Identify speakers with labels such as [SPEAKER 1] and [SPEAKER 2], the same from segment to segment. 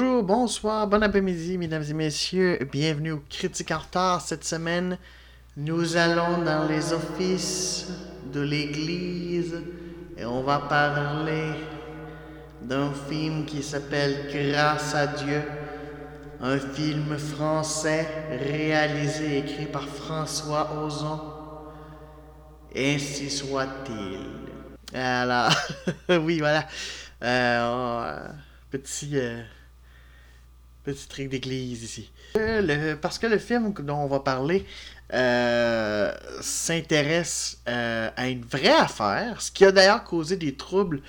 [SPEAKER 1] Bonjour, bonsoir, bon après-midi, mesdames et messieurs. Bienvenue au Critique en retard. Cette semaine, nous allons dans les offices de l'Église et on va parler d'un film qui s'appelle Grâce à Dieu, un film français réalisé et écrit par François Ozon. Ainsi soit-il. Alors, oui, voilà. Euh, petit, euh, petit truc d'église ici. Euh, parce que le film dont on va parler euh, s'intéresse à une vraie affaire, ce qui a d'ailleurs causé des troubles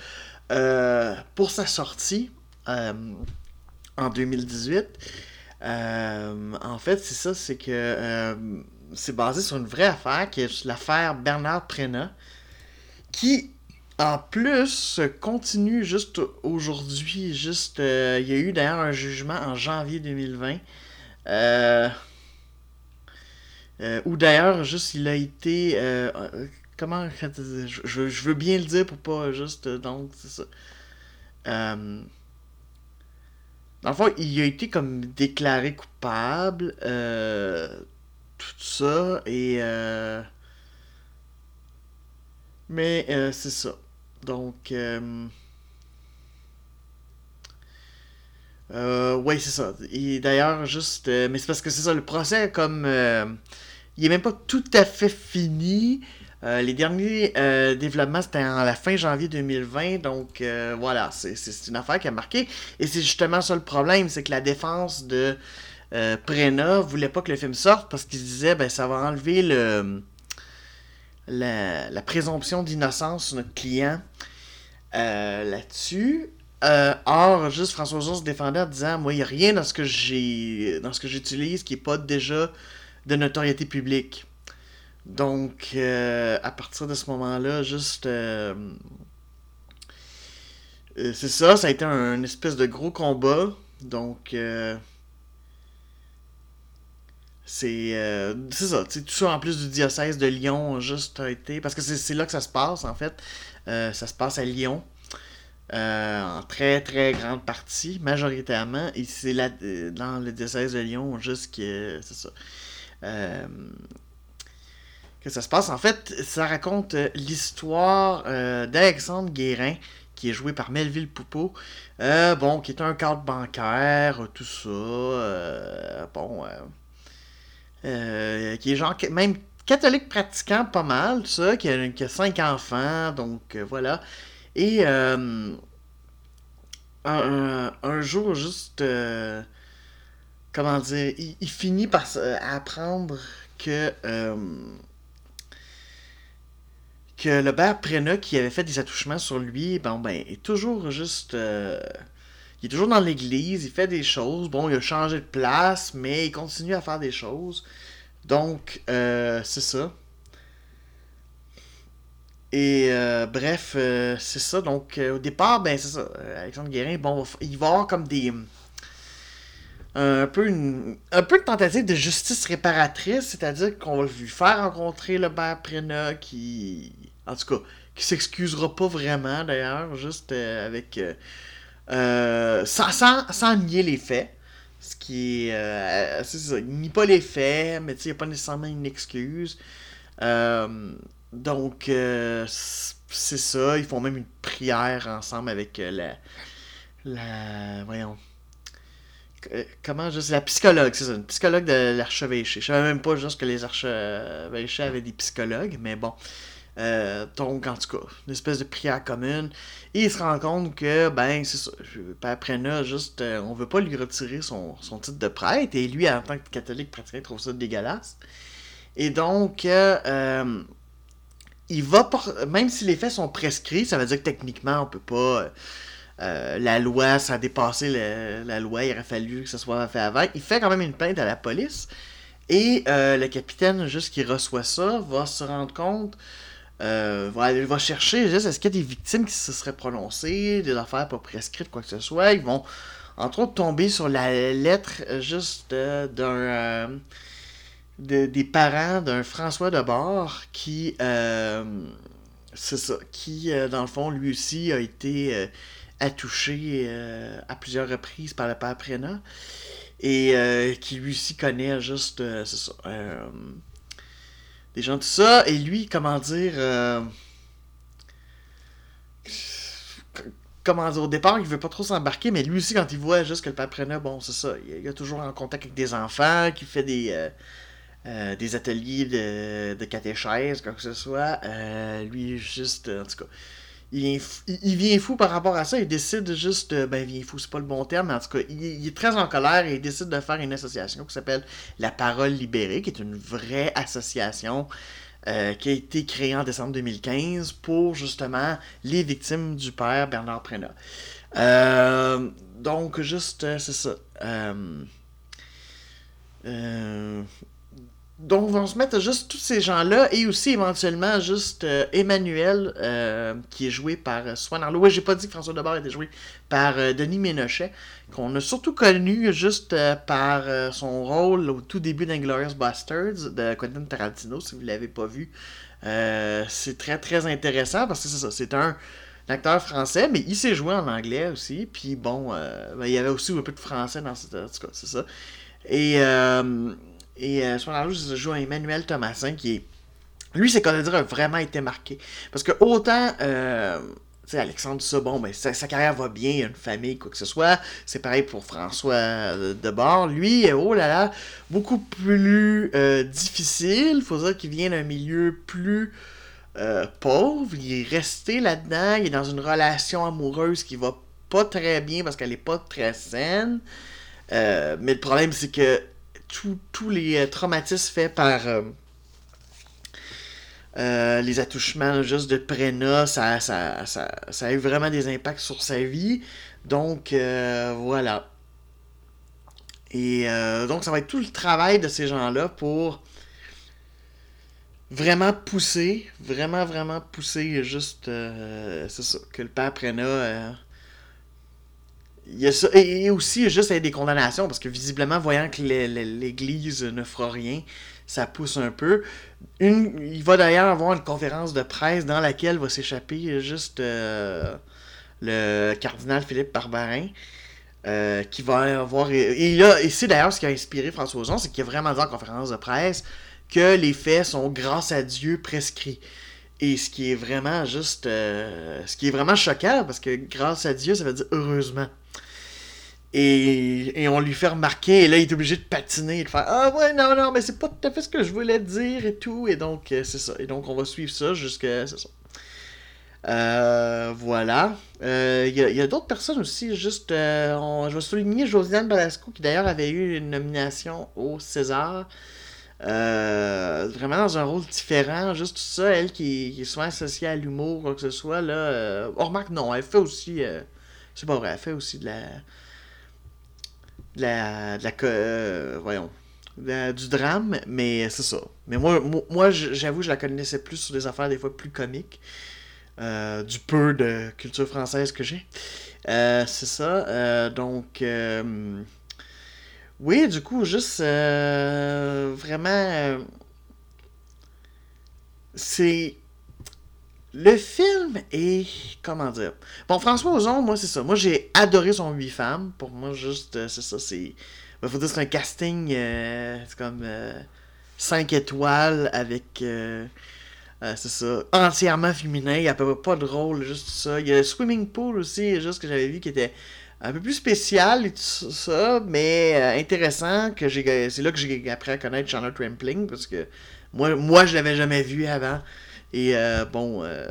[SPEAKER 1] pour sa sortie en 2018. en fait, c'est ça, c'est que c'est basé sur une vraie affaire, qui est l'affaire Bernard Prena, qui en plus, continue juste aujourd'hui. Juste, euh, il y a eu d'ailleurs un jugement en janvier 2020. Euh, euh, ou d'ailleurs, juste, il a été. comment. Je, je, veux bien le dire pour pas juste. Donc, c'est ça. dans il a été comme déclaré coupable. tout ça. Et. Mais c'est ça. Donc, euh, euh, oui, c'est ça. Et d'ailleurs, juste, euh, mais c'est parce que c'est ça, le procès, comme il est même pas tout à fait fini. les derniers développements, c'était en la fin janvier 2020, donc voilà, c'est une affaire qui a marqué. Et c'est justement ça le problème, c'est que la défense de Prena voulait pas que le film sorte parce qu'ils disaient, ben ça va enlever le la, présomption d'innocence sur notre client euh, là-dessus. Euh, or, juste François Ozon se défendait en disant Moi, il n'y a rien dans ce que j'ai dans ce que j'utilise qui n'est pas déjà de notoriété publique. Donc, euh, à partir de ce moment-là, juste. c'est ça, ça a été un, espèce de gros combat. Donc. Euh, c'est ça, tout ça en plus du diocèse de Lyon, juste a été. Parce que c'est là que ça se passe, en fait. Euh, ça se passe à Lyon. Euh, en très très grande partie, majoritairement. Et c'est là, dans le diocèse de Lyon, juste que. C'est ça. que ça se passe. En fait, ça raconte l'histoire d'Alexandre Guérin, qui est joué par Melville Poupeau. bon, qui est un cadre bancaire, tout ça. bon euh, qui est genre même catholique pratiquant pas mal, tout ça, qui a, cinq enfants, donc euh, voilà. Et euh, un, jour, juste, comment dire, il, finit par apprendre que que le père Prena qui avait fait des attouchements sur lui, bon ben, est toujours juste il est toujours dans l'église, il fait des choses. Bon, il a changé de place, mais il continue à faire des choses. Donc, euh, c'est ça. Et euh, bref, euh, c'est ça. Donc, au départ, ben, c'est ça. Alexandre Guérin, bon, il va avoir comme des. Un peu, une, un peu de tentative de justice réparatrice, c'est-à-dire qu'on va lui faire rencontrer le père Prena qui. En tout cas, qui s'excusera pas vraiment d'ailleurs, juste avec euh, sans, nier les faits. Ce qui est. Euh, c'est ça, il nie pas les faits, mais il n'y a pas nécessairement une excuse. Euh, donc, c'est ça. Ils font même une prière ensemble avec la. La. Voyons. Comment juste la psychologue, c'est ça, une psychologue de l'archevêché. Je savais même pas juste que les archevêchés avaient des psychologues, mais bon. Euh, donc, en tout cas, une espèce de prière commune. Et il se rend compte que, ben, c'est ça. Après là, juste, euh, on veut pas lui retirer son, titre de prêtre. Et lui, en tant que catholique pratiquant, trouve ça dégueulasse. Et donc, euh, il va, même si les faits sont prescrits, ça veut dire que techniquement, on peut pas. la loi, ça a dépassé la loi, il aurait fallu que ça soit fait avant. Il fait quand même une plainte à la police. Et le capitaine, juste qui reçoit ça, va se rendre compte euh, va, va chercher juste est-ce qu'il y a des victimes qui se seraient prononcées, des affaires pas prescrites, quoi que ce soit? Ils vont, entre autres, tomber sur la lettre juste euh, d'un. Euh, des parents d'un François de Bord qui. c'est ça. Qui, dans le fond, lui aussi a été attouché à plusieurs reprises par le père Prena. Et qui lui aussi connaît juste, des gens tout ça. Et lui, comment dire comment dire, au départ, il veut pas trop s'embarquer, mais lui aussi, quand il voit juste que le père Prena, bon, c'est ça, il est toujours en contact avec des enfants, qui fait des, euh, euh, des ateliers de, de catéchèse, quoi que ce soit. Euh, lui, juste, en tout cas, il, il, vient fou par rapport à ça. Il décide juste, ben, vient fou, c'est pas le bon terme, mais en tout cas, il, il, est très en colère et il décide de faire une association qui s'appelle La Parole Libérée, qui est une vraie association euh, qui a été créé en décembre 2015 pour justement les victimes du père Bernard Prenat. Euh, donc, juste, euh, c'est ça. Donc, on va se mettre juste tous ces gens-là et aussi éventuellement juste Emmanuel, qui est joué par Swan Arlo. Oui, j'ai pas dit que François Debord était joué par Denis Ménochet qu'on a surtout connu juste euh, par euh, son rôle au tout début d'Inglorious Bastards de Quentin Tarantino, si vous l'avez pas vu. Euh, c'est très très intéressant parce que c'est ça, c'est un, acteur français, mais il s'est joué en anglais aussi. Puis bon, ben, il y avait aussi un peu de français dans cas, c'est ça. Et, et à ce moment-là, je joue Emmanuel Thomasin qui est. Lui, c'est qu'on dire, a vraiment été marqué. Parce que autant sais, Alexandre ça, bon, ben, sa, carrière va bien, il a une famille, quoi que ce soit. C'est pareil pour François euh, Debord. Lui, oh là là, beaucoup plus euh, difficile. Il faut dire qu'il vient d'un milieu plus euh, pauvre. Il est resté là-dedans. Il est dans une relation amoureuse qui va pas très bien parce qu'elle est pas très saine. mais le problème, c'est que tous les traumatismes faits par euh, les attouchements juste de Prena, ça, a eu vraiment des impacts sur sa vie. Donc, euh, voilà. Et euh, donc, ça va être tout le travail de ces gens-là pour vraiment pousser, vraiment, vraiment pousser juste, que le père Prena... il y a ça, et, aussi juste des condamnations, parce que visiblement, voyant que l'Église ne fera rien, ça pousse un peu. Une, il va d'ailleurs avoir une conférence de presse dans laquelle va s'échapper juste euh, le cardinal Philippe Barbarin. Euh, qui va avoir. Et, et c'est d'ailleurs ce qui a inspiré François Ozon, c'est qu'il a vraiment dit en conférence de presse que les faits sont grâce à Dieu prescrits. Et ce qui est vraiment juste. Euh, ce qui est vraiment choquant, parce que grâce à Dieu, ça veut dire heureusement. Et, on lui fait remarquer, et là, il est obligé de patiner et de faire Ah ouais, non, non, mais c'est pas tout à fait ce que je voulais dire et tout. Et donc, euh, c'est ça. Et donc, on va suivre ça jusqu'à. Ça. Euh, voilà. Euh, il y a, d'autres personnes aussi, juste. je vais souligner Josiane Balasco, qui d'ailleurs avait eu une nomination au César. vraiment dans un rôle différent, juste tout ça, elle qui, qui est souvent associée à l'humour, quoi que ce soit, là. on remarque, non, elle fait aussi. c'est pas vrai, elle fait aussi de la la, la euh, voyons, du drame, mais c'est ça. Mais moi, moi, j'avoue, je la connaissais plus sur des affaires des fois plus comiques, euh, du peu de culture française que j'ai. Euh, c'est ça. donc, oui, du coup, juste vraiment, c'est le film est. Comment dire? Bon, François Ozon, moi, c'est ça. Moi, j'ai adoré son 8 femmes. Pour moi, juste, euh, c'est ça. C'est. Il ben, faut dire c'est un casting. Euh, c'est comme. 5 euh, étoiles avec. c'est ça. Entièrement féminin. Il n'y a pas de rôle, juste ça. Il y a le Swimming Pool aussi, juste que j'avais vu qui était un peu plus spécial et tout ça, mais intéressant. que j'ai C'est là que j'ai appris à connaître Charlotte Rampling parce que moi, moi je l'avais jamais vu avant. Et euh, bon, euh,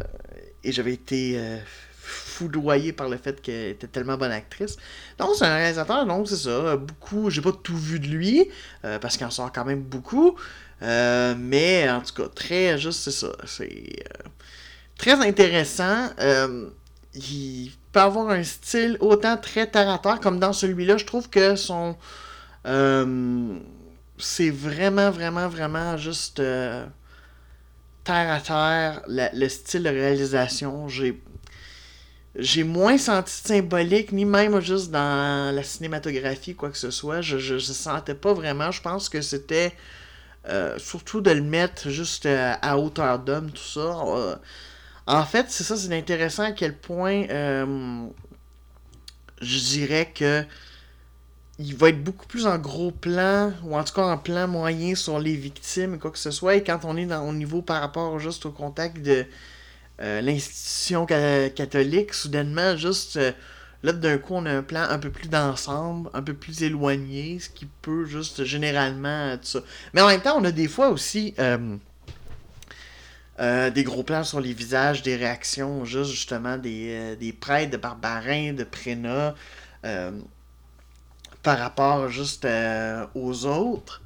[SPEAKER 1] et j'avais été euh, foudroyé par le fait qu'elle était tellement bonne actrice. Donc, c'est un réalisateur, donc c'est ça. Beaucoup, j'ai pas tout vu de lui, parce qu'il en sort quand même beaucoup. mais en tout cas, très juste, c'est ça. C'est très intéressant. il peut avoir un style autant très terre comme dans celui-là. Je trouve que son. c'est vraiment, vraiment, vraiment juste terre à terre, le style de réalisation, j'ai j'ai moins senti symbolique, ni même juste dans la cinématographie, quoi que ce soit. Je, je, sentais pas vraiment. Je pense que c'était euh, surtout de le mettre juste euh, à hauteur d'homme, tout ça. En fait, c'est ça, c'est intéressant à quel point euh, je dirais que il va être beaucoup plus en gros plan, ou en tout cas en plan moyen sur les victimes, quoi que ce soit. Et quand on est dans, au niveau par rapport juste au contact de euh, l'institution catholique, soudainement, juste euh, là, d'un coup, on a un plan un peu plus d'ensemble, un peu plus éloigné, ce qui peut juste généralement ça. Mais en même temps, on a des fois aussi. Euh, des gros plans sur les visages, des réactions, juste justement des, des prêtres de Barbarin, de Préna, par rapport juste euh, aux autres.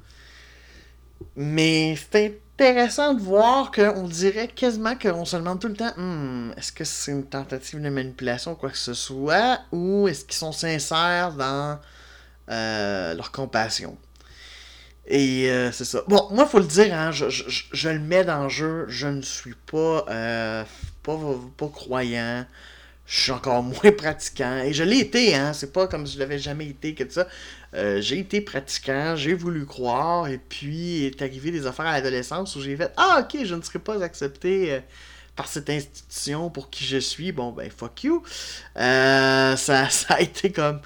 [SPEAKER 1] Mais c'est intéressant de voir qu'on dirait quasiment qu'on se demande tout le temps hmm, est-ce que c'est une tentative de manipulation ou quoi que ce soit, ou est-ce qu'ils sont sincères dans euh, leur compassion. Et euh, c'est ça. Bon, moi, faut le dire, hein, je, je, le mets dans le jeu. Je ne suis pas, pas, pas croyant je suis encore moins pratiquant. Et je l'ai été, hein. C'est pas comme je l'avais jamais été que ça. Euh, j'ai été pratiquant, j'ai voulu croire, et puis est arrivé des affaires à l'adolescence où j'ai fait Ah, ok, je ne serai pas accepté euh, par cette institution pour qui je suis. Bon, ben, fuck you. Euh, ça, ça a été comme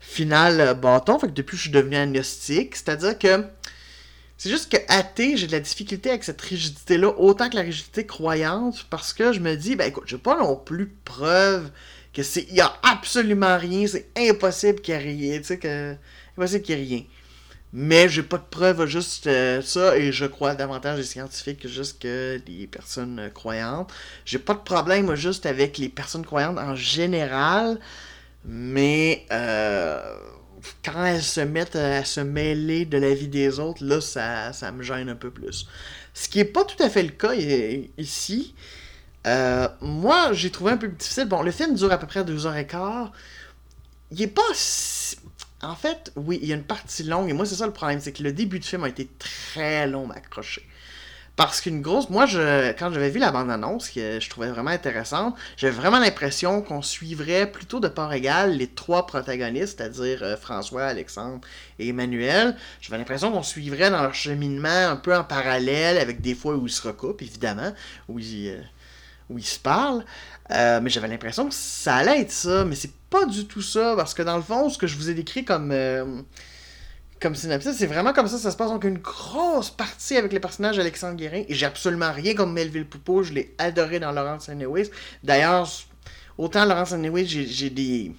[SPEAKER 1] final bâton. Fait que depuis, je suis devenu agnostique. C'est-à-dire que c'est juste que athée, j'ai de la difficulté avec cette rigidité-là, autant que la rigidité croyante, parce que je me dis, ben écoute, j'ai pas non plus preuve que c'est. Il y a absolument rien, c'est impossible qu'il y ait rien, tu sais, que. Impossible qu'il y ait rien. Mais j'ai pas de preuve juste euh, ça, et je crois davantage les scientifiques que juste que les personnes croyantes. J'ai pas de problème juste avec les personnes croyantes en général, mais euh, quand elles se mettent à se mêler de la vie des autres, là, ça, ça me gêne un peu plus. Ce qui n'est pas tout à fait le cas ici. Euh, moi, j'ai trouvé un peu difficile. Bon, le film dure à peu près deux heures et quart. Il est pas En fait, oui, il y a une partie longue, et moi, c'est ça le problème, c'est que le début du film a été très long à accrocher. Parce qu'une grosse. Moi, je, quand j'avais vu la bande-annonce, que je trouvais vraiment intéressante, j'avais vraiment l'impression qu'on suivrait plutôt de part égale les trois protagonistes, c'est-à-dire euh, François, Alexandre et Emmanuel. J'avais l'impression qu'on suivrait dans leur cheminement un peu en parallèle, avec des fois où ils se recoupent, évidemment, où ils, euh, où ils se parlent. Euh, mais j'avais l'impression que ça allait être ça, mais c'est pas du tout ça, parce que dans le fond, ce que je vous ai décrit comme comme synopsis, c'est vraiment comme ça, ça se passe donc une grosse partie avec les personnages d'Alexandre Guérin, et j'ai absolument rien comme Melville Poupeau, je l'ai adoré dans Laurence Anyways. D'ailleurs, autant Laurence Anyways, j'ai des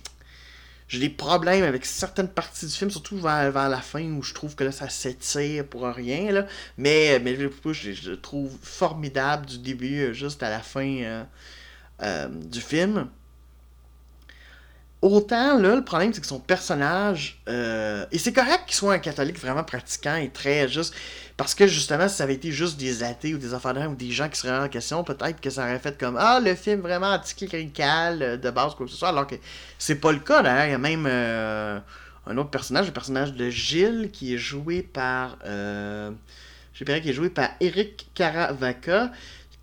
[SPEAKER 1] j'ai des problèmes avec certaines parties du film, surtout vers, la fin où je trouve que là ça s'étire pour rien. Mais euh, Melville Poupeau, je, le trouve formidable du début euh, juste à la fin euh, du film. Autant, là, le problème, c'est que son personnage. Euh, et c'est correct qu'il soit un catholique vraiment pratiquant et très juste. Parce que justement, si ça avait été juste des athées ou des enfants ou des gens qui seraient en question, peut-être que ça aurait fait comme Ah, le film vraiment anticlérical euh, de base, quoi que ce soit. Alors que c'est pas le cas, d'ailleurs. Il y a même euh, un autre personnage, le personnage de Gilles, qui est joué par. Euh, je qui est joué par Eric Caravaca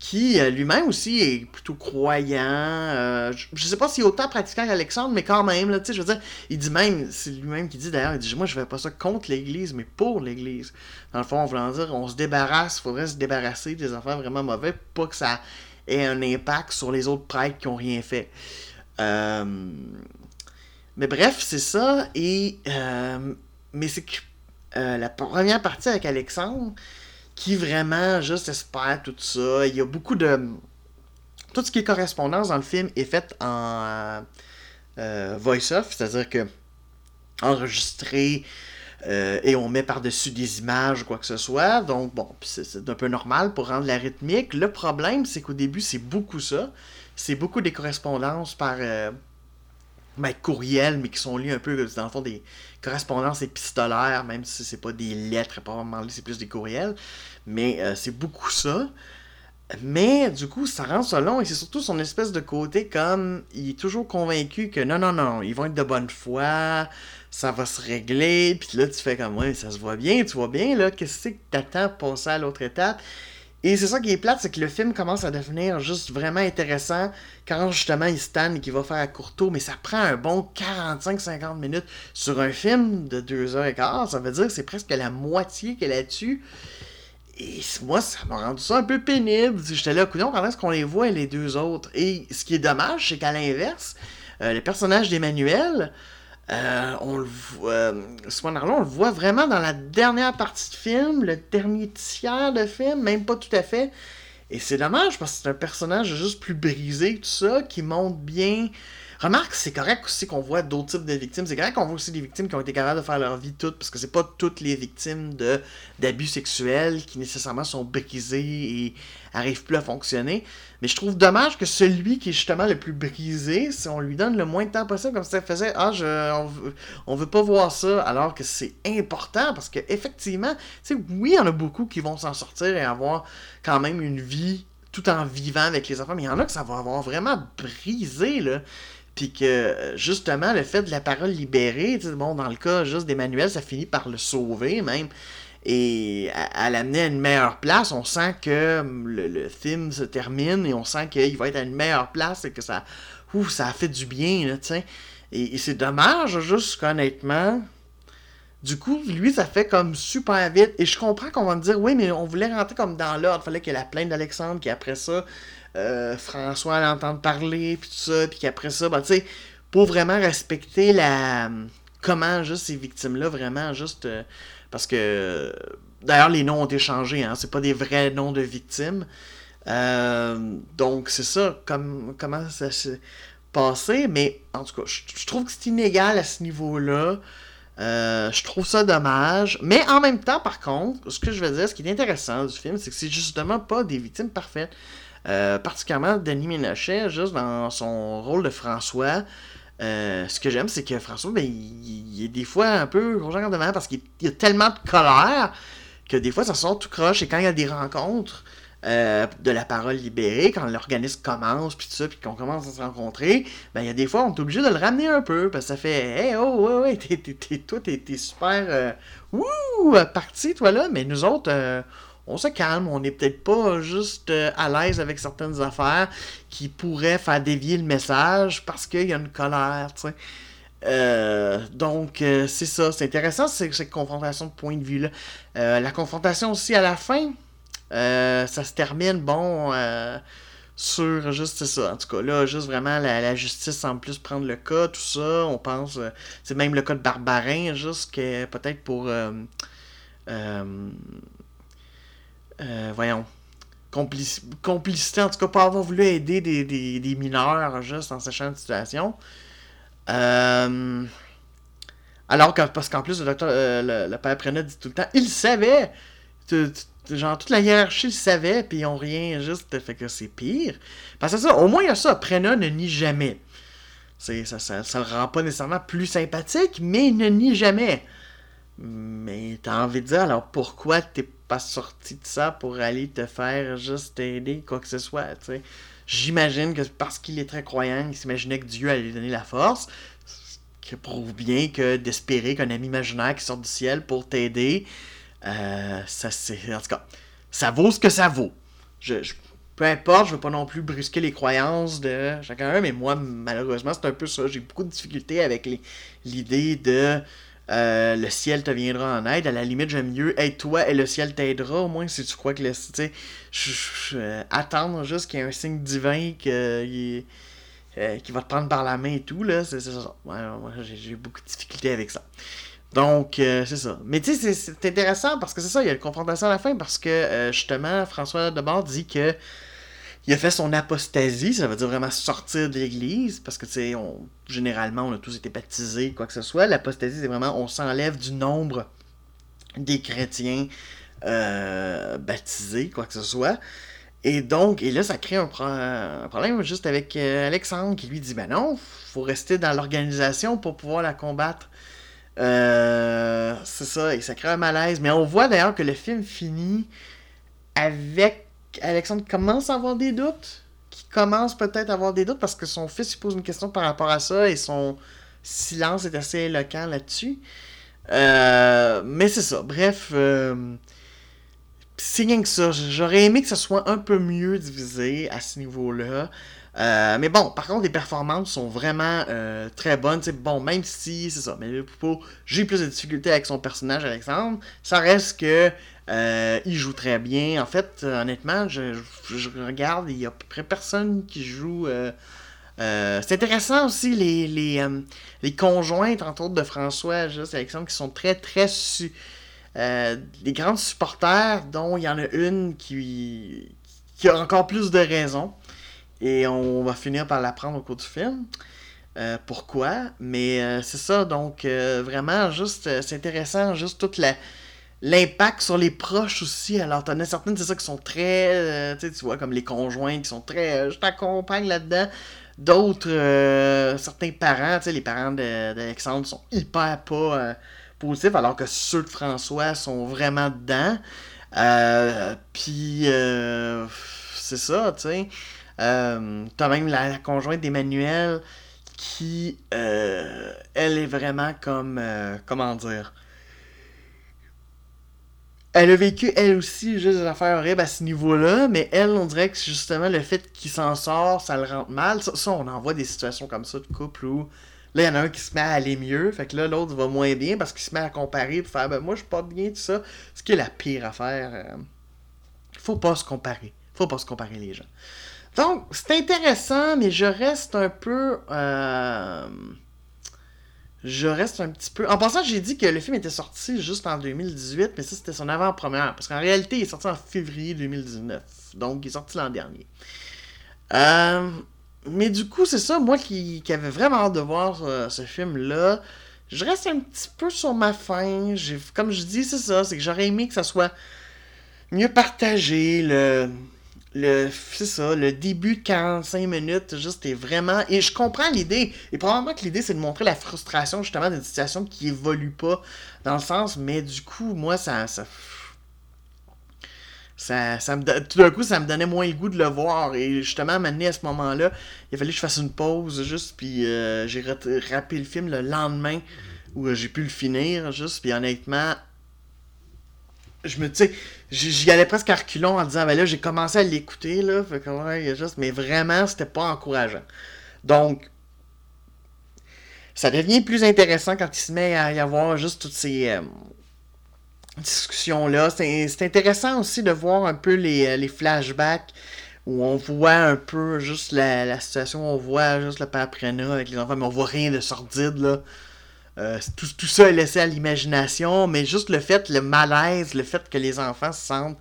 [SPEAKER 1] qui euh, lui-même aussi est plutôt croyant. Euh, je, sais pas s'il est autant pratiquant qu'Alexandre, mais quand même, là, je veux dire, il dit même, c'est lui-même qui dit d'ailleurs, il dit Moi, je fais pas ça contre l'Église, mais pour l'Église. Dans le fond, on voulait dire, on se débarrasse, il faudrait se débarrasser des affaires vraiment mauvais, pas que ça ait un impact sur les autres prêtres qui ont rien fait. Euh, mais bref, c'est ça, et. mais c'est que la première partie avec Alexandre qui vraiment juste espère tout ça. Il y a beaucoup de. Tout ce qui est correspondance dans le film est fait en euh, voice-off, c'est-à-dire que enregistré euh, et on met par-dessus des images ou quoi que ce soit. Donc, bon, c'est un peu normal pour rendre la rythmique. Le problème, c'est qu'au début, c'est beaucoup ça. C'est beaucoup des correspondances par. Euh, ben, courriel, mais qui sont liés un peu, dans le fond, des correspondances épistolaires, même si c'est pas des lettres, vraiment c'est plus des courriels. Mais euh, c'est beaucoup ça. Mais du coup, ça rend ça long et c'est surtout son espèce de côté comme il est toujours convaincu que non, non, non, ils vont être de bonne foi, ça va se régler. Puis là, tu fais comme, ouais, ça se voit bien, tu vois bien, là, qu'est-ce que t'attends pour passer à l'autre étape? Et c'est ça qui est plate, c'est que le film commence à devenir juste vraiment intéressant quand justement il stand et qu'il va faire à courto, mais ça prend un bon 45-50 minutes sur un film de 2 heures et quart. Ça veut dire que c'est presque la moitié qu'elle a dessus. Et moi, ça m'a rendu ça un peu pénible. J'étais là, coudon, quand est-ce qu'on les voit, les deux autres? Et ce qui est dommage, c'est qu'à l'inverse, euh, le personnage d'Emmanuel, euh, on le voit, euh, on le voit vraiment dans la dernière partie du film, le dernier tiers de film, même pas tout à fait. Et c'est dommage parce que c'est un personnage juste plus brisé, tout ça, qui montre bien Remarque, c'est correct aussi qu'on voit d'autres types de victimes. C'est correct qu'on voit aussi des victimes qui ont été capables de faire leur vie toutes, parce que c'est pas toutes les victimes de d'abus sexuels qui nécessairement sont brisées et arrivent plus à fonctionner. Mais je trouve dommage que celui qui est justement le plus brisé, si on lui donne le moins de temps possible, comme ça faisait, ah, je, on, veut, veut pas voir ça, alors que c'est important, parce que effectivement, tu sais, oui, il y en a beaucoup qui vont s'en sortir et avoir quand même une vie tout en vivant avec les enfants, mais il y en a que ça va avoir vraiment brisé, là. Puis que, justement, le fait de la parole libérée, bon, dans le cas juste d'Emmanuel, ça finit par le sauver même. Et à, l'amener à une meilleure place, on sent que hum, le, film se termine et on sent qu'il va être à une meilleure place et que ça, ouf, ça a fait du bien, et c'est dommage, juste qu'honnêtement, du coup, lui, ça fait comme super vite. Et je comprends qu'on va me dire, oui, mais on voulait rentrer comme dans l'ordre. Il fallait qu'il y ait la plainte d'Alexandre, qui après ça, euh, François l'entendre parler, puis tout ça, puis qu'après ça, ben, tu sais, pour vraiment respecter la. Comment juste ces victimes-là, vraiment juste. Euh, parce que. D'ailleurs, les noms ont été changés, hein, c'est pas des vrais noms de victimes. Euh, donc, c'est ça, comme, comment ça s'est passé, mais en tout cas, je, trouve que c'est inégal à ce niveau-là. je trouve ça dommage. Mais en même temps, par contre, ce que je veux dire, ce qui est intéressant du film, c'est que c'est justement pas des victimes parfaites. Euh, particulièrement Denis Ménochet, juste dans son rôle de François. Euh, ce que j'aime, c'est que François, ben, il, est des fois un peu rougeant devant parce qu'il y a tellement de colère que des fois ça sort tout croche. Et quand il y a des rencontres euh, de la parole libérée, quand l'organisme commence, puis tout ça, puis qu'on commence à se rencontrer, ben il y a des fois on est obligé de le ramener un peu parce que ça fait Hey, oh, ouais, ouais, t'es, toi, t'es, super. wouh, parti, toi là, mais nous autres on se calme, on n'est peut-être pas juste euh, à l'aise avec certaines affaires qui pourraient faire dévier le message parce qu'il y a une colère, tu sais. Euh, donc, euh, c'est ça. C'est intéressant, cette confrontation de point de vue-là. la confrontation aussi à la fin, ça se termine, bon, sur juste ça. En tout cas, là, juste vraiment, la, justice semble plus prendre le cas, tout ça. On pense, c'est même le cas de Barbarin, juste que peut-être pour euh, voyons, complicité, en tout cas, pas avoir voulu aider des, mineurs juste en sachant la situation. Euh, alors que, parce qu'en plus, le docteur, euh, le, père Prenat dit tout le temps, il savait! genre, toute la hiérarchie le savait, puis ils ont rien, juste fait que c'est pire. Parce que ça, au moins, il y a ça, Prenat ne nie jamais. Ça, ça, ça, le rend pas nécessairement plus sympathique, mais il ne nie jamais. Mais t'as envie de dire, alors pourquoi t'es pas sorti de ça pour aller te faire juste aider, quoi que ce soit, tu sais? J'imagine que parce qu'il est très croyant, il s'imaginait que Dieu allait lui donner la force, ce qui prouve bien que d'espérer qu'un ami imaginaire qui sort du ciel pour t'aider, euh, ça c'est. En tout cas, ça vaut ce que ça vaut. Je, peu importe, je veux pas non plus brusquer les croyances de chacun, mais moi, malheureusement, c'est un peu ça. J'ai beaucoup de difficultés avec l'idée de euh, le ciel te viendra en aide. À la limite, j'aime mieux aide-toi et le ciel t'aidera, au moins si tu crois que le. Tu sais, attendre juste qu'il y ait un signe divin euh, qui va te prendre par la main et tout, là, c'est ça. moi, j'ai beaucoup de difficultés avec ça. Donc, euh, c'est ça. Mais tu sais, c'est intéressant parce que c'est ça, il y a une confrontation à la fin parce que justement, François Debord dit que il a fait son apostasie, ça veut dire vraiment sortir de l'Église, parce que, tu sais, généralement, on a tous été baptisés, quoi que ce soit. L'apostasie, c'est vraiment, on s'enlève du nombre des chrétiens euh, baptisés, quoi que ce soit. Et donc, et là, ça crée un, problème juste avec euh, Alexandre qui lui dit, ben non, faut rester dans l'organisation pour pouvoir la combattre. Euh, c'est ça, et ça crée un malaise. Mais on voit d'ailleurs que le film finit avec Alexandre commence à avoir des doutes, qui commence peut-être à avoir des doutes parce que son fils lui pose une question par rapport à ça et son silence est assez éloquent là-dessus. Euh, mais c'est ça. Bref, euh, c'est rien que ça. J'aurais aimé que ce soit un peu mieux divisé à ce niveau-là. Euh, mais bon, par contre, les performances sont vraiment euh, très bonnes. Bon, même si, c'est ça, mais j'ai plus de difficultés avec son personnage, Alexandre, ça reste que euh, il joue très bien. En fait, honnêtement, je, regarde, il y a à peu près personne qui joue. c'est intéressant aussi les, les, les, conjointes, entre autres, de François, juste Alexandre, qui sont très, très. Su grandes supporters, dont il y en a une qui, qui a encore plus de raisons. Et on va finir par l'apprendre au cours du film. Euh, pourquoi, mais euh, c'est ça, donc euh, vraiment, juste, c'est intéressant, juste toute la, l'impact sur les proches aussi. Alors, t'en as certaines, c'est ça, qui sont très, tu vois, comme les conjoints, qui sont très, je t'accompagne là-dedans. D'autres, certains parents, tu sais, les parents d'Alexandre sont hyper pas positifs, alors que ceux de François sont vraiment dedans. Puis, c'est ça, tu sais. Euh, T'as même la, conjointe d'Emmanuel qui, euh, elle est vraiment comme, euh, comment dire, elle a vécu elle aussi juste des affaires horribles à ce niveau-là, mais elle, on dirait que justement le fait qu'il s'en sort, ça le rend mal. Ça, on en voit des situations comme ça de couple où là, il y en a un qui se met à aller mieux, fait que là, l'autre va moins bien parce qu'il se met à comparer et faire ben moi, je suis pas bien, tout ça. Ce qui est la pire affaire. Euh, faut pas se comparer. Faut pas se comparer les gens. Donc, c'est intéressant, mais je reste un peu. Euh, je reste un petit peu. En passant, j'ai dit que le film était sorti juste en 2018, mais ça, c'était son avant-première. Parce qu'en réalité, il est sorti en février 2019. Donc, il est sorti l'an dernier. Euh, mais du coup, c'est ça, moi qui, qui, avait vraiment hâte de voir euh, ce film-là, je reste un petit peu sur ma faim. Comme je dis, c'est ça, c'est que j'aurais aimé que ça soit mieux partagé. Le le c'est ça, le début de 45 minutes, juste est vraiment. Et je comprends l'idée. Et probablement que l'idée, c'est de montrer la frustration justement d'une situation qui évolue pas dans le sens, mais du coup, moi, ça. ça... Ça, ça me, tout d'un coup, ça me donnait moins le goût de le voir. Et justement, à à ce moment-là, il a fallu que je fasse une pause juste. Puis euh, j'ai rappelé le film le lendemain où euh, j'ai pu le finir juste. Puis honnêtement, je me sais j'y allais presque à reculons en disant ben là j'ai commencé à l'écouter là. Juste mais vraiment c'était pas encourageant. Donc ça devient plus intéressant quand il se met à y avoir juste toutes ces euh, discussions là c'est intéressant aussi de voir un peu les, euh, les, flashbacks où on voit un peu juste la, la situation on voit juste le père Prena avec les enfants mais on voit rien de sordide là euh, tout, tout, ça est laissé à l'imagination, mais juste le fait, le malaise, le fait que les enfants se sentent.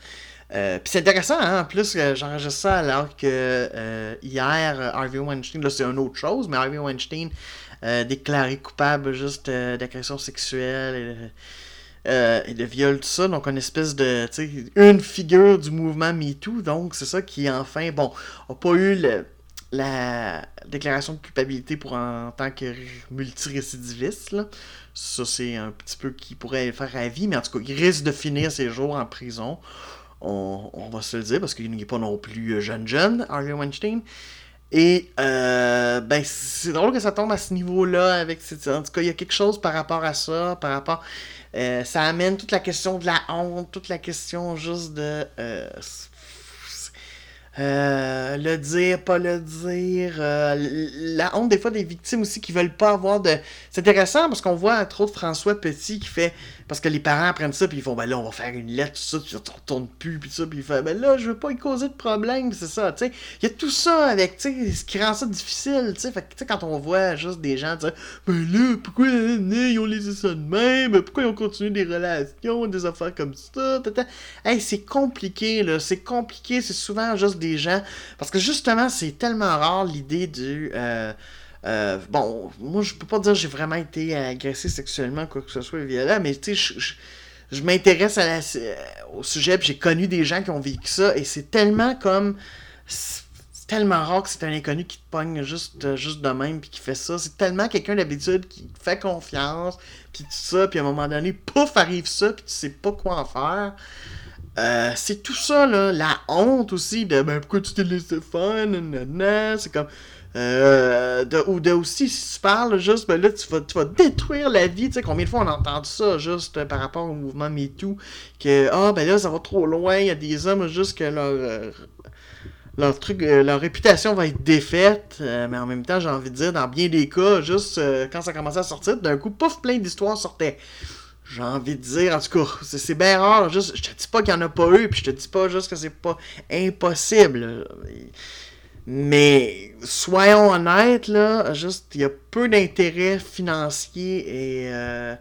[SPEAKER 1] Euh, puis c'est intéressant, hein? en plus, euh, j'enregistre ça alors que hier, Harvey Weinstein, là c'est une autre chose, mais Harvey Weinstein déclaré coupable juste d'agression sexuelle et, de viol, tout ça. Donc, une espèce de. Une figure du mouvement MeToo. Donc, c'est ça qui, enfin, bon, a pas eu le la déclaration de culpabilité pour en tant que multirécidiviste. Là. Ça, c'est un petit peu qui pourrait faire à vie, mais en tout cas, il risque de finir ses jours en prison. On, va se le dire, parce qu'il n'est pas non plus euh, jeune jeune, Harvey Weinstein. Et euh, ben c'est drôle que ça tombe à ce niveau-là avec en tout cas il y a quelque chose par rapport à ça, par rapport euh, ça amène toute la question de la honte, toute la question juste de euh, le dire, pas le dire, euh, la honte des fois des victimes aussi qui veulent pas avoir de. C'est intéressant parce qu'on voit entre autres François Petit qui fait. Parce que les parents apprennent ça, puis ils font, ben là, on va faire une lettre, tout ça, puis on retourne plus, puis ça, puis il fait, ben là, je veux pas y causer de problème, c'est ça, tu sais. Il y a tout ça avec, tu sais, ce qui rend ça difficile, tu sais. Fait que, tu sais, quand on voit juste des gens dire, ben là, pourquoi ils ont laissé ça de même, pourquoi ils ont continué des relations, des affaires comme ça, tata. Hey, c'est compliqué, là, c'est compliqué, c'est souvent juste des gens. Parce que justement, c'est tellement rare l'idée du. Euh, euh, bon, moi, je peux pas dire que j'ai vraiment été agressé sexuellement, quoi que ce soit violent, mais tu sais, je, m'intéresse au sujet, puis j'ai connu des gens qui ont vécu ça, et c'est tellement comme. C'est tellement rare que c'est un inconnu qui te pogne juste, juste de même, puis qui fait ça. C'est tellement quelqu'un d'habitude qui te fait confiance, puis tout ça, puis à un moment donné, pouf, arrive ça, puis tu sais pas quoi en faire. Euh, c'est tout ça, là, la honte aussi de ben, pourquoi tu t'es laissé faire, nanana, c'est comme. Euh, ou de aussi, si tu parles juste, ben là, tu vas, tu vas détruire la vie. Tu sais, combien de fois on a entendu ça juste euh, par rapport au mouvement MeToo, que, ah, ben là, ça va trop loin, il y a des hommes juste que leur. euh, leur truc, leur réputation va être défaite, mais en même temps, j'ai envie de dire, dans bien des cas, juste quand ça commençait à sortir, d'un coup, pouf, plein d'histoires sortaient. J'ai envie de dire, en tout cas, c'est, bien rare. Juste, je te dis pas qu'il y en a pas eu, puis je te dis pas juste que c'est pas impossible. Mais soyons honnêtes, là, juste, il y a peu d'intérêt financier et euh,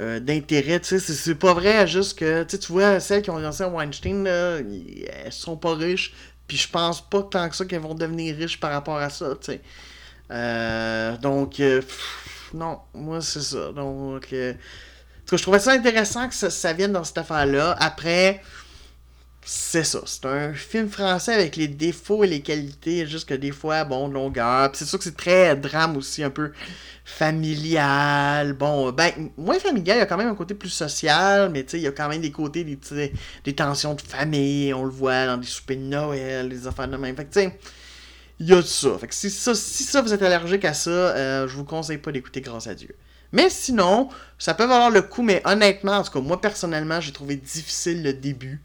[SPEAKER 1] euh, d'intérêt, tu sais, c'est, pas vrai, juste que, tu vois, celles qui ont lancé Weinstein, là, elles sont pas riches, puis je pense pas tant que ça qu'elles vont devenir riches par rapport à ça, tu sais. Euh, donc, non, moi, c'est ça. Donc, je trouvais ça intéressant que ça vienne dans cette affaire-là. Après, c'est ça. C'est un film français avec les défauts et les qualités. Juste que des fois, bon, longueur. C'est sûr que c'est très drame aussi, un peu familial. Bon, ben, moins familial, il y a quand même un côté plus social. Mais tu sais, il y a quand même des côtés, des, des tensions de famille. On le voit dans des soupers de Noël, des affaires de même. Fait que tu sais. Il y a de ça. Fait que si ça, si ça vous êtes allergique à ça, euh, je vous conseille pas d'écouter Grâce à Dieu. Mais sinon, ça peut valoir le coup, mais honnêtement, en tout cas, moi personnellement, j'ai trouvé difficile le début.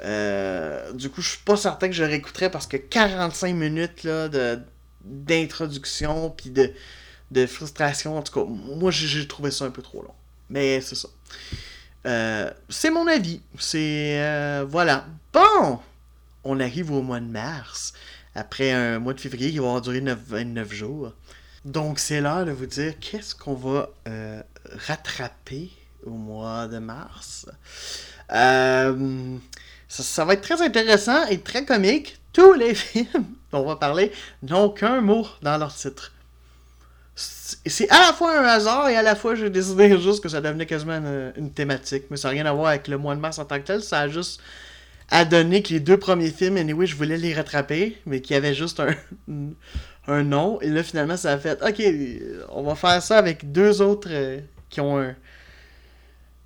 [SPEAKER 1] Euh, du coup, je suis pas certain que je réécouterais parce que 45 minutes là, de, d'introduction puis de, de frustration, en tout cas, moi j'ai, trouvé ça un peu trop long. Mais c'est ça. Euh, c'est mon avis. C'est. euh, voilà. Bon! On arrive au mois de mars. Après un mois de février qui va avoir duré 9, 29 jours. Donc, c'est l'heure de vous dire qu'est-ce qu'on va rattraper au mois de mars. Ça, va être très intéressant et très comique. Tous les films dont on va parler n'ont qu'un mot dans leur titre. C'est à la fois un hasard et à la fois j'ai décidé juste que ça devenait quasiment une, une thématique. Mais ça n'a rien à voir avec le mois de mars en tant que tel. Ça a juste à donner que les deux premiers films, anyway, je voulais les rattraper, mais qu'il y avait juste un, un nom. Et là, finalement, ça a fait Ok, on va faire ça avec deux autres euh, qui ont un,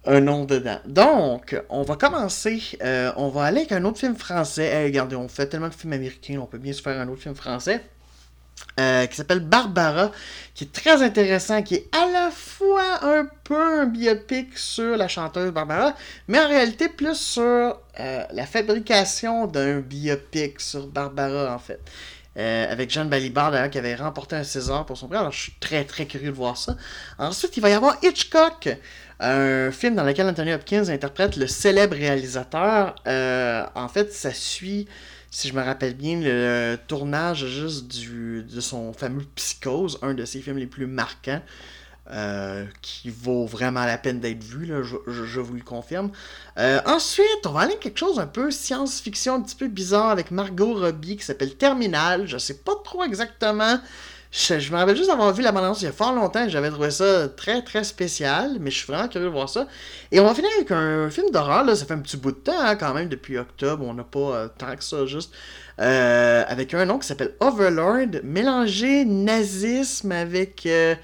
[SPEAKER 1] un nom dedans. Donc, on va commencer. euh, on va aller avec un autre film français. Regardez, on fait tellement de films américains, on peut bien se faire un autre film français. euh, qui s'appelle Barbara, qui est très intéressant, qui est à la fois un peu un biopic sur la chanteuse Barbara, mais en réalité plus sur euh, la fabrication d'un biopic sur Barbara, en fait. Avec Jeanne Balibar, d'ailleurs, qui avait remporté un César pour son prix. Alors, je suis très, très curieux de voir ça. Ensuite, il va y avoir Hitchcock, un film dans lequel Anthony Hopkins interprète le célèbre réalisateur. Euh, en fait, ça suit, si je me rappelle bien, le tournage juste du, de son fameux Psychose, un de ses films les plus marquants. euh, qui vaut vraiment la peine d'être vu, je, vous le confirme. Euh, ensuite, on va aller à quelque chose un peu science-fiction, un petit peu bizarre avec Margot Robbie qui s'appelle Terminal. Je sais pas trop exactement. Je, me rappelle juste d'avoir vu la bande il y a fort longtemps et j'avais trouvé ça très très spécial, mais je suis vraiment curieux de voir ça. Et on va finir avec un film d'horreur, là, ça fait un petit bout de temps hein, quand même, depuis octobre, on n'a pas euh, tant que ça juste. Euh, avec un nom qui s'appelle Overlord, mélangé nazisme avec. euh,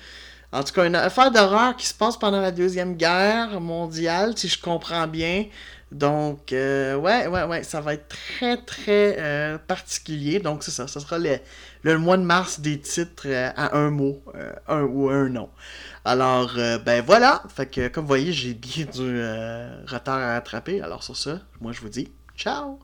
[SPEAKER 1] en tout cas, une affaire d'horreur qui se passe pendant la Deuxième Guerre mondiale, si je comprends bien. Donc, euh, ouais, ouais, ouais, ça va être très, très particulier. Donc, c'est ça, ce sera le, le mois de mars des titres euh, à un mot, euh, un ou un nom. Alors, euh, ben voilà, fait que comme vous voyez, j'ai bien du retard à rattraper. Alors, sur ça, moi je vous dis, ciao!